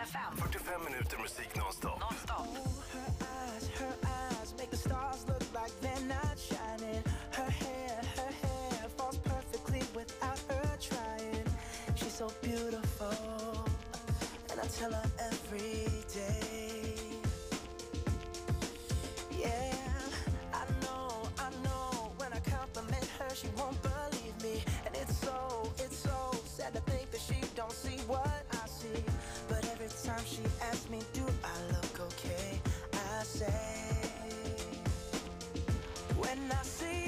FM. 45 minuter musik nonstop. Nonstop. Her eyes, her eyes make the stars look like they're not shining. Her hair, her hair falls perfectly without her trying. She's so beautiful, and I tell her every day. when I see